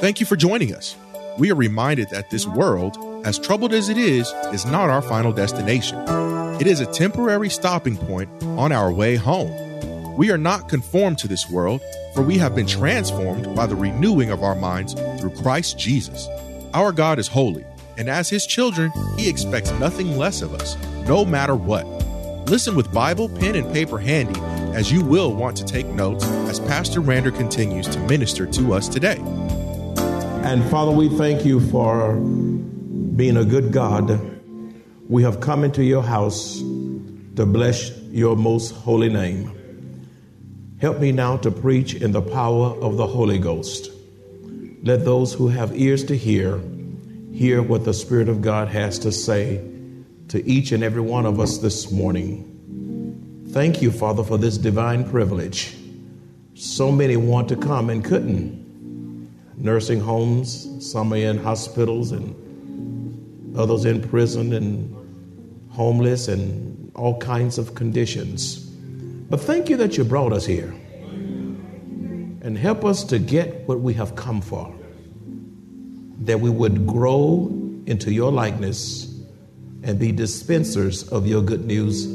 Thank you for joining us. We are reminded that this world, as troubled as it is, is not our final destination. It is a temporary stopping point on our way home. We are not conformed to this world, for we have been transformed by the renewing of our minds through Christ Jesus. Our God is holy, and as his children, he expects nothing less of us, no matter what. Listen with Bible, pen, and paper handy, as you will want to take notes as Pastor Rander continues to minister to us today. And Father, we thank you for being a good God. We have come into your house to bless your most holy name. Help me now to preach in the power of the Holy Ghost. Let those who have ears to hear hear what the Spirit of God has to say to each and every one of us this morning. Thank you, Father, for this divine privilege. So many want to come and couldn't nursing homes, some are in hospitals, and others in prison and homeless and all kinds of conditions. But thank you that you brought us here. And help us to get what we have come for. That we would grow into your likeness and be dispensers of your good news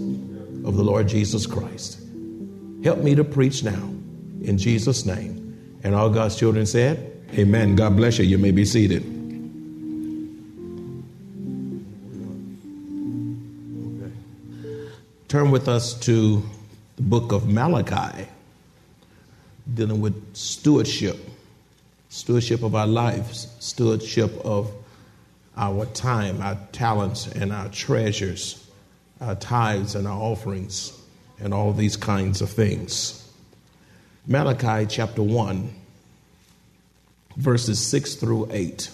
of the Lord Jesus Christ. Help me to preach now in Jesus' name. And all God's children said, Amen. God bless you. You may be seated. Turn with us to the book of Malachi, dealing with stewardship, stewardship of our lives, stewardship of our time, our talents, and our treasures, our tithes and our offerings, and all these kinds of things. Malachi chapter 1 verses 6 through 8.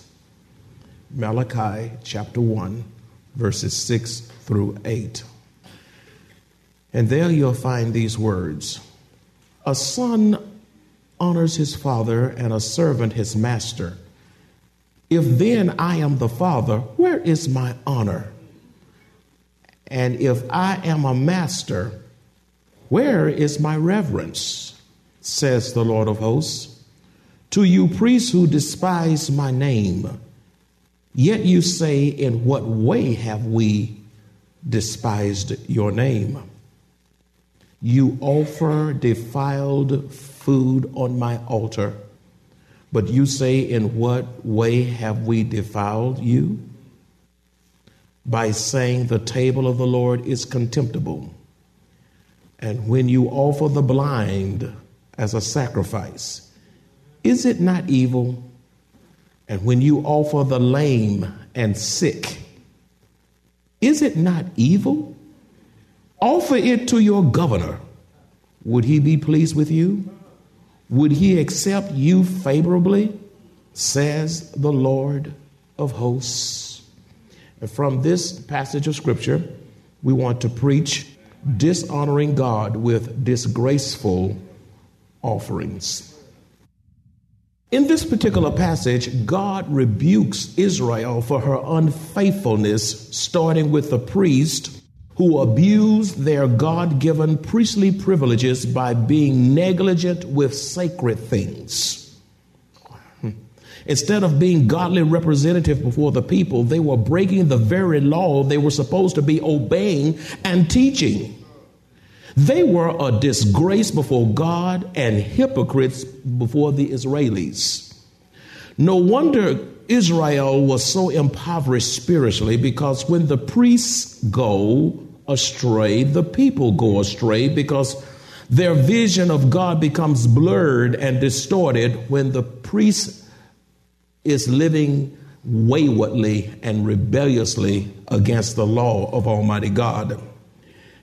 Malachi chapter 1, verses 6 through 8. And there you'll find these words A son honors his father, and a servant his master. If then I am the father, where is my honor? And if I am a master, where is my reverence? Says the Lord of hosts. To you, priests who despise my name, yet you say, In what way have we despised your name? You offer defiled food on my altar, but you say, In what way have we defiled you? By saying, The table of the Lord is contemptible. And when you offer the blind as a sacrifice, is it not evil? And when you offer the lame and sick, is it not evil? Offer it to your governor. Would he be pleased with you? Would he accept you favorably? Says the Lord of hosts. And from this passage of scripture, we want to preach dishonoring God with disgraceful offerings. In this particular passage, God rebukes Israel for her unfaithfulness, starting with the priest who abused their God given priestly privileges by being negligent with sacred things. Hmm. Instead of being godly representative before the people, they were breaking the very law they were supposed to be obeying and teaching. They were a disgrace before God and hypocrites before the Israelis. No wonder Israel was so impoverished spiritually because when the priests go astray, the people go astray because their vision of God becomes blurred and distorted when the priest is living waywardly and rebelliously against the law of Almighty God.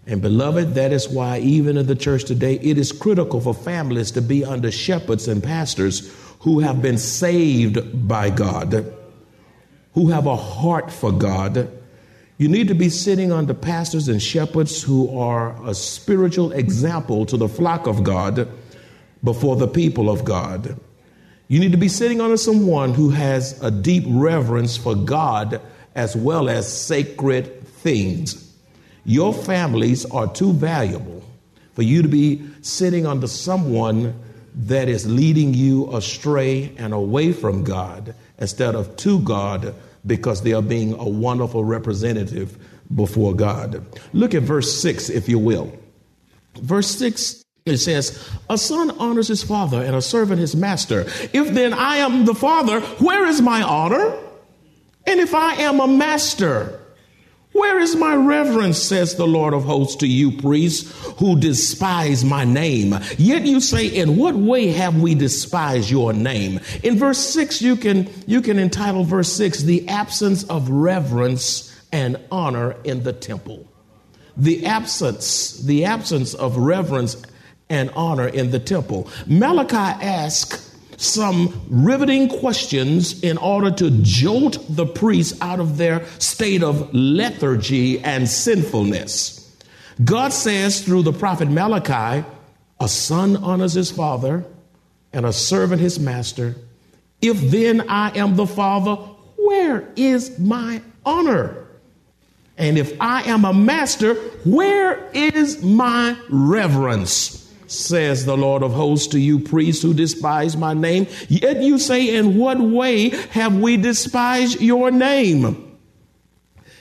And beloved, that is why even in the church today, it is critical for families to be under shepherds and pastors who have been saved by God, who have a heart for God. You need to be sitting under pastors and shepherds who are a spiritual example to the flock of God before the people of God. You need to be sitting under someone who has a deep reverence for God as well as sacred things. Your families are too valuable for you to be sitting under someone that is leading you astray and away from God instead of to God because they are being a wonderful representative before God. Look at verse 6, if you will. Verse 6 it says, A son honors his father and a servant his master. If then I am the father, where is my honor? And if I am a master, where is my reverence, says the Lord of hosts to you, priests who despise my name? Yet you say, In what way have we despised your name? In verse 6, you can, you can entitle verse 6, The absence of reverence and honor in the temple. The absence, the absence of reverence and honor in the temple. Malachi asks some riveting questions in order to jolt the priests out of their state of lethargy and sinfulness. God says through the prophet Malachi, a son honors his father and a servant his master. If then I am the father, where is my honor? And if I am a master, where is my reverence? Says the Lord of hosts to you priests who despise my name. Yet you say, In what way have we despised your name?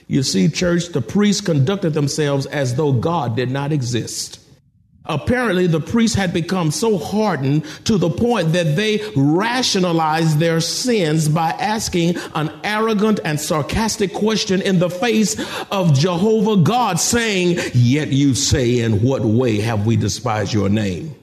You see, church, the priests conducted themselves as though God did not exist. Apparently, the priests had become so hardened to the point that they rationalized their sins by asking an arrogant and sarcastic question in the face of Jehovah God, saying, Yet you say, In what way have we despised your name?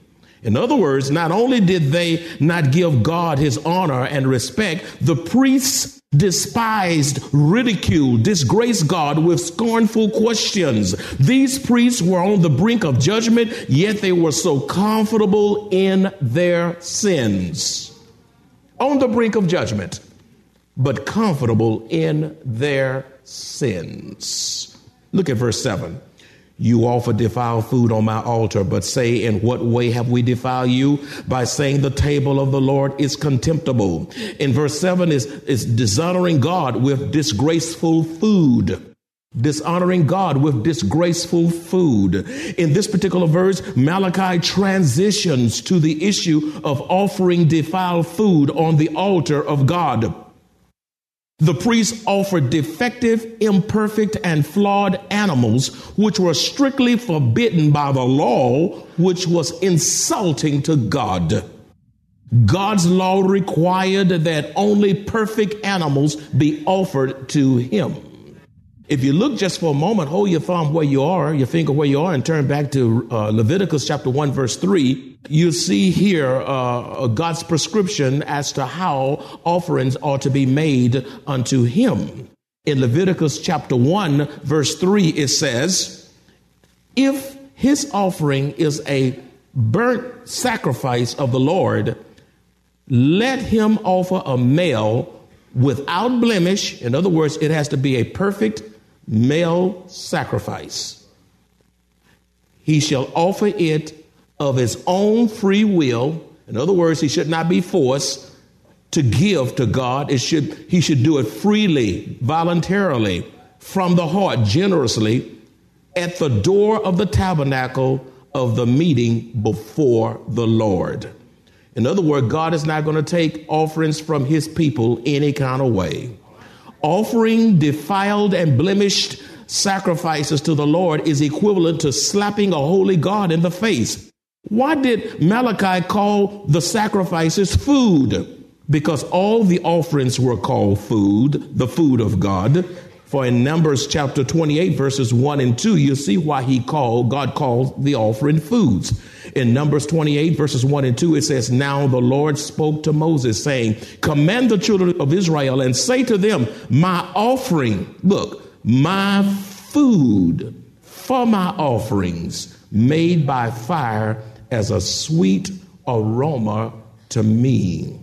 In other words, not only did they not give God his honor and respect, the priests despised, ridiculed, disgraced God with scornful questions. These priests were on the brink of judgment, yet they were so comfortable in their sins. On the brink of judgment, but comfortable in their sins. Look at verse 7. You offer defiled food on my altar, but say, In what way have we defiled you? By saying the table of the Lord is contemptible. In verse 7 is, is dishonoring God with disgraceful food. Dishonoring God with disgraceful food. In this particular verse, Malachi transitions to the issue of offering defiled food on the altar of God. The priests offered defective, imperfect, and flawed animals, which were strictly forbidden by the law, which was insulting to God. God's law required that only perfect animals be offered to Him. If you look just for a moment, hold your thumb where you are, your finger where you are, and turn back to uh, Leviticus chapter 1, verse 3, you see here uh, God's prescription as to how offerings are to be made unto Him. In Leviticus chapter 1, verse 3, it says, If his offering is a burnt sacrifice of the Lord, let him offer a male without blemish. In other words, it has to be a perfect male sacrifice. He shall offer it of his own free will. In other words, he should not be forced to give to God. It should, he should do it freely, voluntarily, from the heart, generously, at the door of the tabernacle of the meeting before the Lord. In other words, God is not going to take offerings from his people any kind of way. Offering defiled and blemished sacrifices to the Lord is equivalent to slapping a holy God in the face. Why did Malachi call the sacrifices food? Because all the offerings were called food, the food of God. For in Numbers chapter 28, verses 1 and 2, you see why he called, God called the offering foods. In Numbers 28, verses 1 and 2, it says, Now the Lord spoke to Moses, saying, Command the children of Israel and say to them, My offering, look, my food for my offerings made by fire as a sweet aroma to me.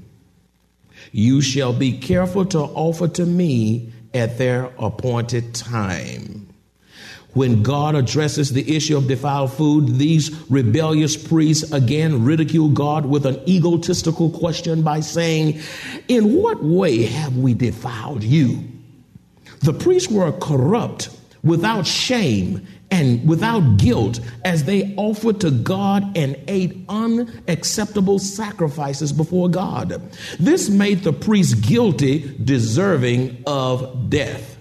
You shall be careful to offer to me at their appointed time. When God addresses the issue of defiled food, these rebellious priests again ridicule God with an egotistical question by saying, In what way have we defiled you? The priests were corrupt without shame and without guilt as they offered to God and ate unacceptable sacrifices before God. This made the priests guilty, deserving of death.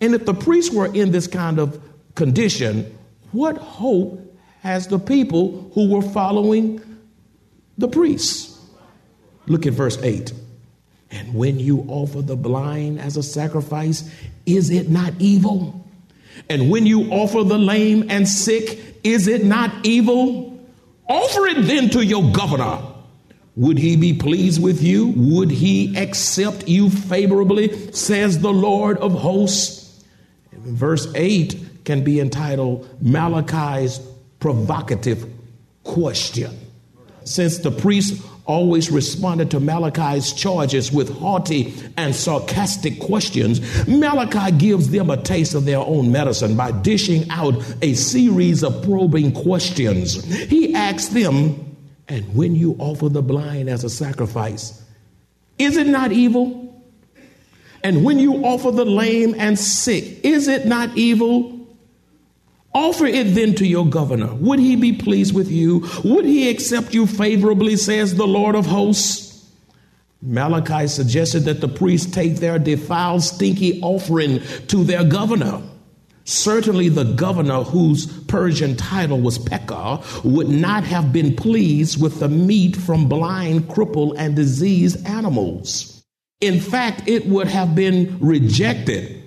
And if the priests were in this kind of condition, what hope has the people who were following the priests? Look at verse 8. And when you offer the blind as a sacrifice, is it not evil? And when you offer the lame and sick, is it not evil? Offer it then to your governor. Would he be pleased with you? Would he accept you favorably? Says the Lord of hosts. Verse 8 can be entitled Malachi's provocative question. Since the priest always responded to Malachi's charges with haughty and sarcastic questions, Malachi gives them a taste of their own medicine by dishing out a series of probing questions. He asks them, And when you offer the blind as a sacrifice, is it not evil? And when you offer the lame and sick, is it not evil? Offer it then to your governor. Would he be pleased with you? Would he accept you favorably, says the Lord of hosts? Malachi suggested that the priests take their defiled, stinky offering to their governor. Certainly, the governor, whose Persian title was Pekah, would not have been pleased with the meat from blind, crippled, and diseased animals. In fact, it would have been rejected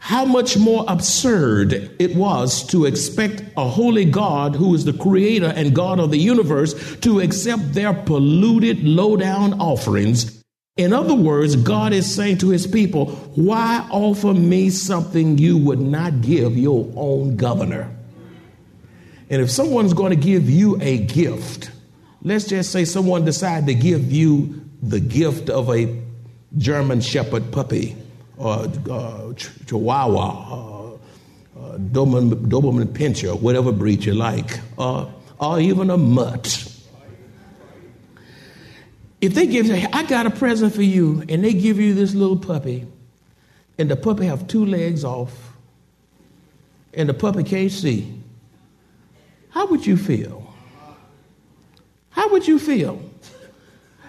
how much more absurd it was to expect a holy God who is the creator and God of the universe to accept their polluted, low down offerings. In other words, God is saying to his people, Why offer me something you would not give your own governor? And if someone's going to give you a gift, let's just say someone decided to give you the gift of a German Shepherd puppy or uh, Chihuahua, uh, uh, Doberman, Doberman Pinscher, whatever breed you like, uh, or even a mutt. If they give you, I got a present for you, and they give you this little puppy, and the puppy have two legs off, and the puppy can't see, how would you feel? How would you feel?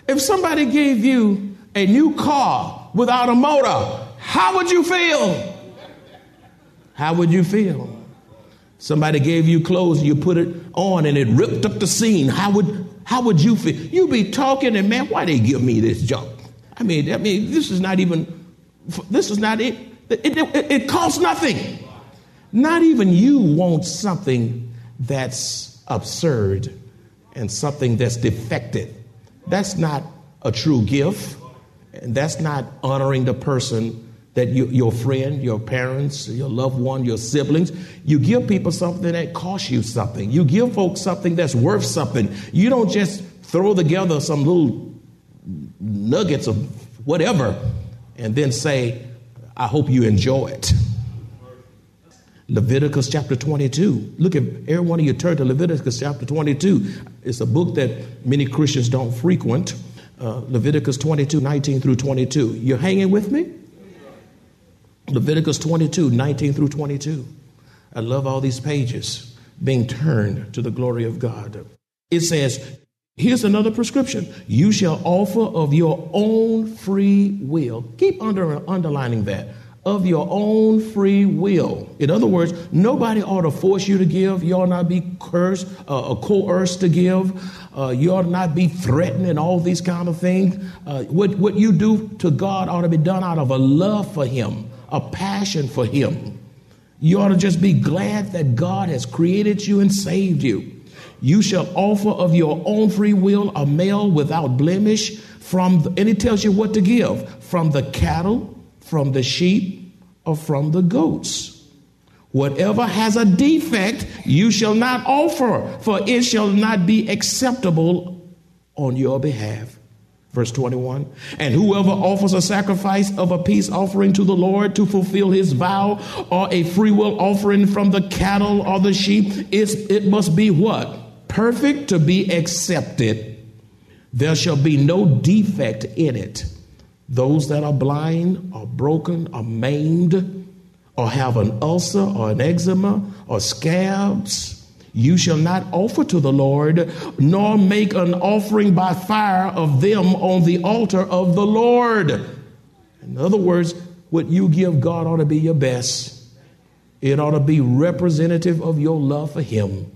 If somebody gave you a new car without a motor, how would you feel? How would you feel? Somebody gave you clothes and you put it on and it ripped up the scene. How would how would you feel? You'd be talking and man, why they give me this junk? I mean, I mean, this is not even this is not it. It, it, it costs nothing. Not even you want something that's absurd and something that's defective. That's not a true gift. And that's not honoring the person that you, your friend, your parents, your loved one, your siblings, you give people something that costs you something. You give folks something that's worth something. You don't just throw together some little nuggets of whatever and then say, I hope you enjoy it. Leviticus chapter 22. Look at every one of you turn to Leviticus chapter 22. It's a book that many Christians don't frequent. Uh, Leviticus 22, 19 through 22. You're hanging with me? Leviticus 22, 19 through 22. I love all these pages being turned to the glory of God. It says, Here's another prescription. You shall offer of your own free will. Keep under, underlining that. Of your own free will. In other words, nobody ought to force you to give. You ought not be cursed uh, or coerced to give. Uh, you ought not be threatened and all these kind of things. Uh, what, what you do to God ought to be done out of a love for Him a passion for Him. You ought to just be glad that God has created you and saved you. You shall offer of your own free will a male without blemish from, the, and it tells you what to give from the cattle, from the sheep, or from the goats. Whatever has a defect, you shall not offer, for it shall not be acceptable on your behalf. Verse 21 And whoever offers a sacrifice of a peace offering to the Lord to fulfill his vow, or a freewill offering from the cattle or the sheep, it must be what? Perfect to be accepted. There shall be no defect in it. Those that are blind, or broken, or maimed, or have an ulcer or an eczema or scabs, you shall not offer to the Lord, nor make an offering by fire of them on the altar of the Lord. In other words, what you give God ought to be your best. It ought to be representative of your love for Him.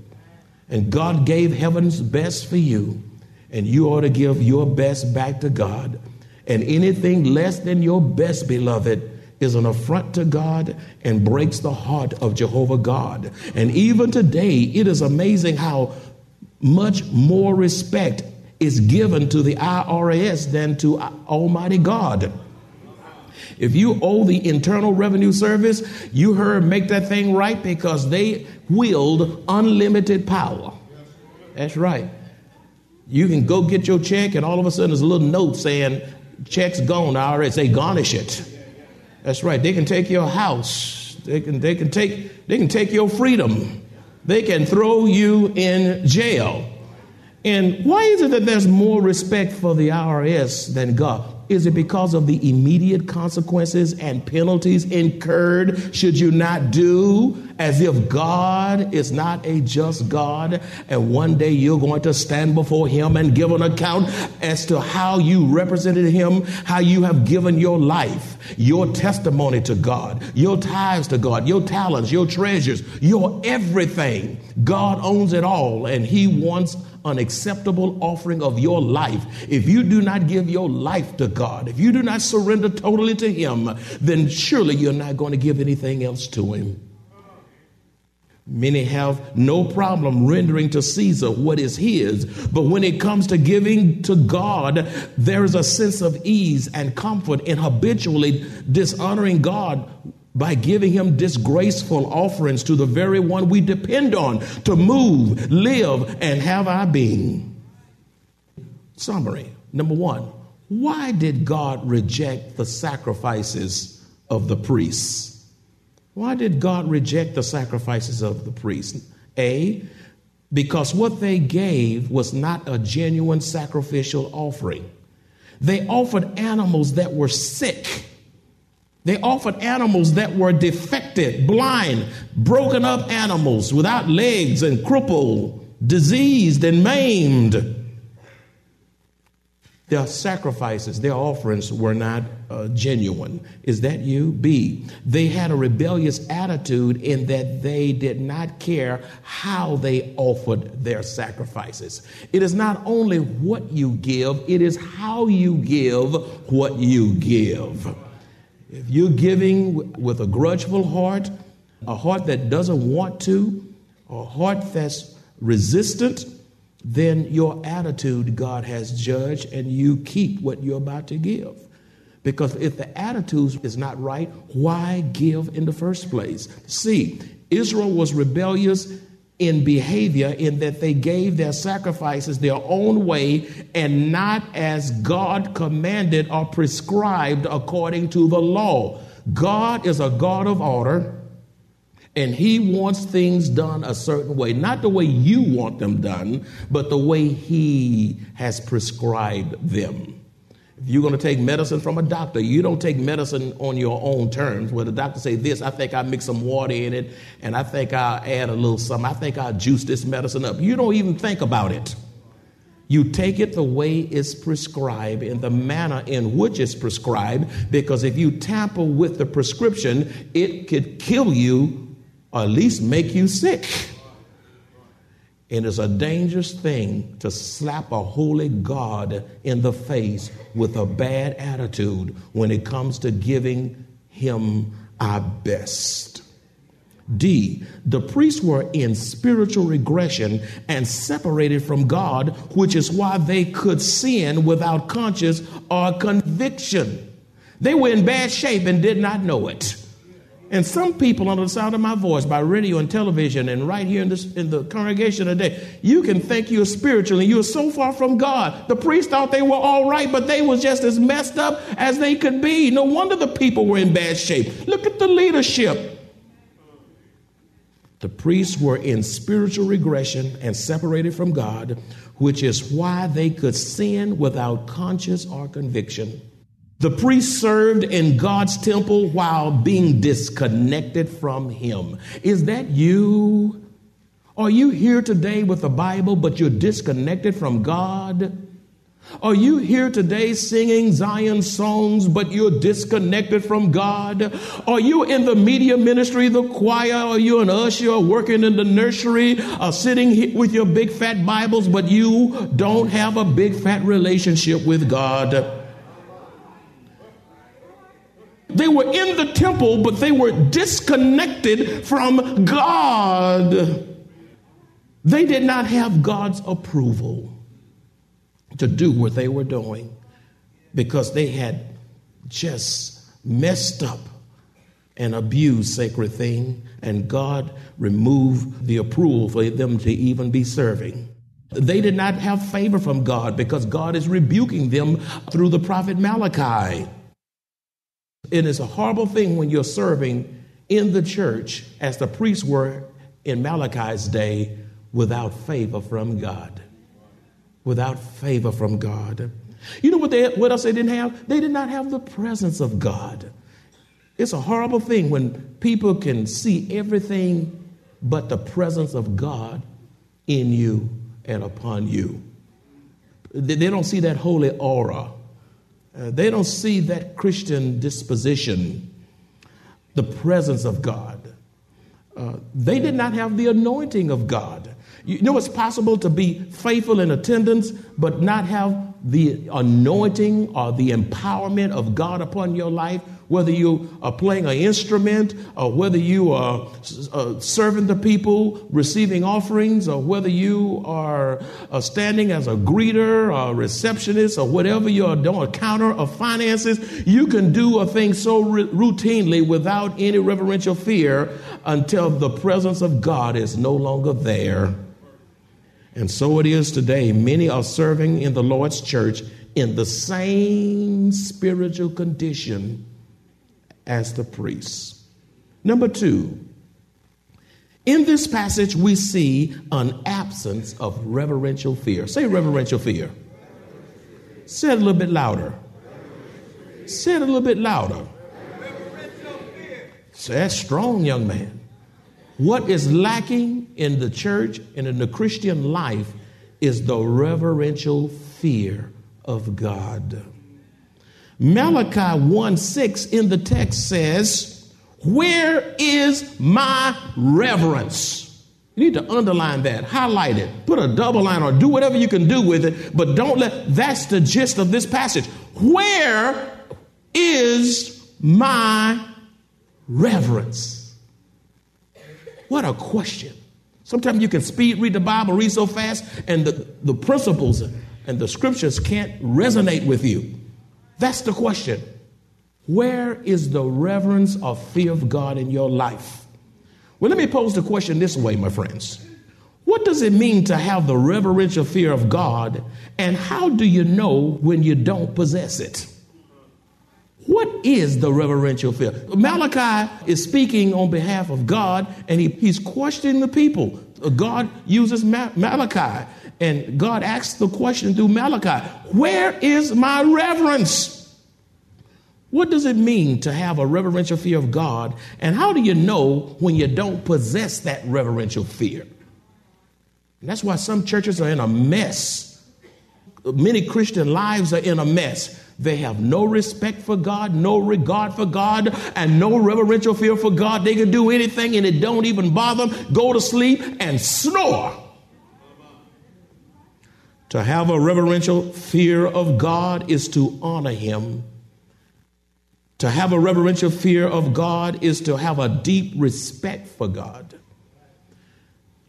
And God gave heaven's best for you, and you ought to give your best back to God. And anything less than your best, beloved, is an affront to God and breaks the heart of Jehovah God. And even today, it is amazing how much more respect is given to the IRS than to Almighty God. If you owe the Internal Revenue Service, you heard make that thing right because they wield unlimited power. That's right. You can go get your check, and all of a sudden there's a little note saying, check's gone, IRS. They garnish it. That's right. They can take your house. They can, they can, take, they can take your freedom. They can throw you in jail. And why is it that there's more respect for the IRS than God? Is it because of the immediate consequences and penalties incurred should you not do as if God is not a just God and one day you're going to stand before Him and give an account as to how you represented Him, how you have given your life, your testimony to God, your tithes to God, your talents, your treasures, your everything. God owns it all and He wants an acceptable offering of your life, if you do not give your life to God, if you do not surrender totally to Him, then surely you're not going to give anything else to Him. Many have no problem rendering to Caesar what is his, but when it comes to giving to God, there is a sense of ease and comfort in habitually dishonoring God by giving him disgraceful offerings to the very one we depend on to move, live, and have our being. Summary number one why did God reject the sacrifices of the priests? Why did God reject the sacrifices of the priests? A, because what they gave was not a genuine sacrificial offering. They offered animals that were sick they offered animals that were defective, blind, broken up animals without legs and crippled, diseased and maimed. Their sacrifices, their offerings were not uh, genuine. Is that you? B. They had a rebellious attitude in that they did not care how they offered their sacrifices. It is not only what you give, it is how you give what you give. If you're giving with a grudgeful heart, a heart that doesn't want to, a heart that's resistant, then your attitude God has judged and you keep what you're about to give. Because if the attitude is not right, why give in the first place? See, Israel was rebellious in behavior in that they gave their sacrifices their own way and not as God commanded or prescribed according to the law. God is a God of order and he wants things done a certain way, not the way you want them done, but the way he has prescribed them. If you're going to take medicine from a doctor, you don't take medicine on your own terms. Where the doctor say this, I think I mix some water in it, and I think I'll add a little something. I think I'll juice this medicine up. You don't even think about it. You take it the way it's prescribed in the manner in which it's prescribed, because if you tamper with the prescription, it could kill you or at least make you sick. It is a dangerous thing to slap a holy God in the face with a bad attitude when it comes to giving Him our best. D, the priests were in spiritual regression and separated from God, which is why they could sin without conscience or conviction. They were in bad shape and did not know it. And some people, under the sound of my voice, by radio and television, and right here in, this, in the congregation today, you can think you're spiritual and you're so far from God. The priests thought they were all right, but they was just as messed up as they could be. No wonder the people were in bad shape. Look at the leadership. The priests were in spiritual regression and separated from God, which is why they could sin without conscience or conviction. The priest served in God's temple while being disconnected from Him. Is that you? Are you here today with the Bible, but you're disconnected from God? Are you here today singing Zion songs, but you're disconnected from God? Are you in the media ministry, the choir? Are you an usher or working in the nursery or sitting with your big fat Bibles, but you don't have a big fat relationship with God? They were in the temple, but they were disconnected from God. They did not have God's approval to do what they were doing because they had just messed up and abused sacred thing and God removed the approval for them to even be serving. They did not have favor from God because God is rebuking them through the prophet Malachi. It is a horrible thing when you're serving in the church, as the priests were in Malachi's day, without favor from God. Without favor from God. You know what, they, what else they didn't have? They did not have the presence of God. It's a horrible thing when people can see everything but the presence of God in you and upon you. They don't see that holy aura uh, they don't see that Christian disposition, the presence of God. Uh, they did not have the anointing of God. You know, it's possible to be faithful in attendance, but not have the anointing or the empowerment of God upon your life whether you are playing an instrument or whether you are uh, serving the people, receiving offerings, or whether you are uh, standing as a greeter or receptionist or whatever you're doing, a counter of finances, you can do a thing so routinely without any reverential fear until the presence of God is no longer there. And so it is today. Many are serving in the Lord's church in the same spiritual condition as the priests. Number two, in this passage, we see an absence of reverential fear. Say reverential fear. Say it a little bit louder. Say it a little bit louder. Say that's strong, young man. What is lacking in the church and in the Christian life is the reverential fear of God. Malachi 1 6 in the text says, Where is my reverence? You need to underline that, highlight it, put a double line or do whatever you can do with it, but don't let that's the gist of this passage. Where is my reverence? What a question. Sometimes you can speed read the Bible, read so fast, and the, the principles and the scriptures can't resonate with you. That's the question. Where is the reverence or fear of God in your life? Well, let me pose the question this way, my friends. What does it mean to have the reverential fear of God, and how do you know when you don't possess it? What is the reverential fear? Malachi is speaking on behalf of God, and he, he's questioning the people. God uses Malachi and God asks the question through Malachi Where is my reverence? What does it mean to have a reverential fear of God? And how do you know when you don't possess that reverential fear? And that's why some churches are in a mess. Many Christian lives are in a mess. They have no respect for God, no regard for God, and no reverential fear for God. They can do anything and it don't even bother them. Go to sleep and snore. To have a reverential fear of God is to honor Him To have a reverential fear of God is to have a deep respect for God.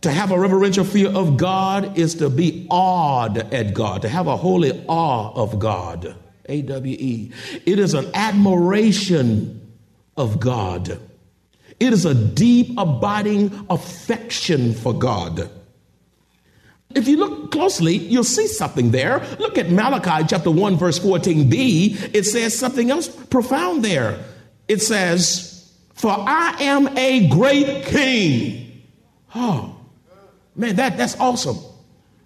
To have a reverential fear of God is to be awed at God, to have a holy awe of God. A W E. It is an admiration of God. It is a deep, abiding affection for God. If you look closely, you'll see something there. Look at Malachi chapter 1, verse 14b. It says something else profound there. It says, For I am a great king. Oh, man, that, that's awesome.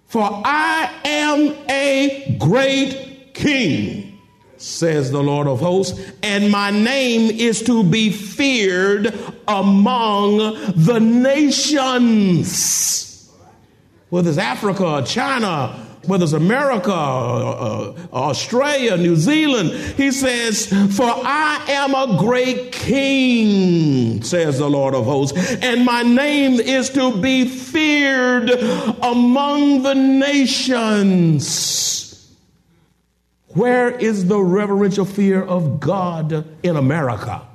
For I am a great king, says the Lord of hosts, and my name is to be feared among the nations whether it's Africa or China, whether it's America, uh, Australia, New Zealand. He says, For I am a great king, says the Lord of hosts, and my name is to be feared among the nations. Where is the reverential fear of God in America?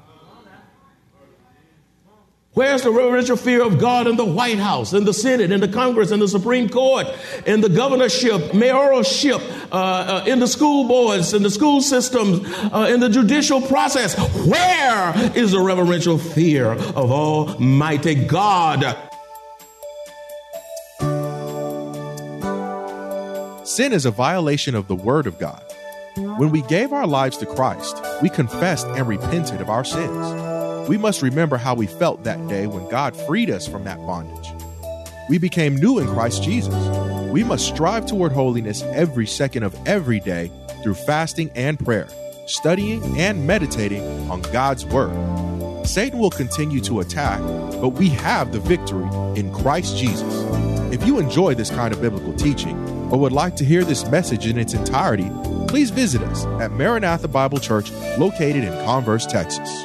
Where's the reverential fear of God in the White House, in the Senate, in the Congress, in the Supreme Court, in the governorship, mayoralship, uh, uh, in the school boards, in the school systems, uh, in the judicial process? Where is the reverential fear of Almighty God? Sin is a violation of the Word of God. When we gave our lives to Christ, we confessed and repented of our sins. We must remember how we felt that day when God freed us from that bondage. We became new in Christ Jesus. We must strive toward holiness every second of every day through fasting and prayer, studying and meditating on God's Word. Satan will continue to attack, but we have the victory in Christ Jesus. If you enjoy this kind of biblical teaching or would like to hear this message in its entirety, please visit us at Maranatha Bible Church located in Converse, Texas.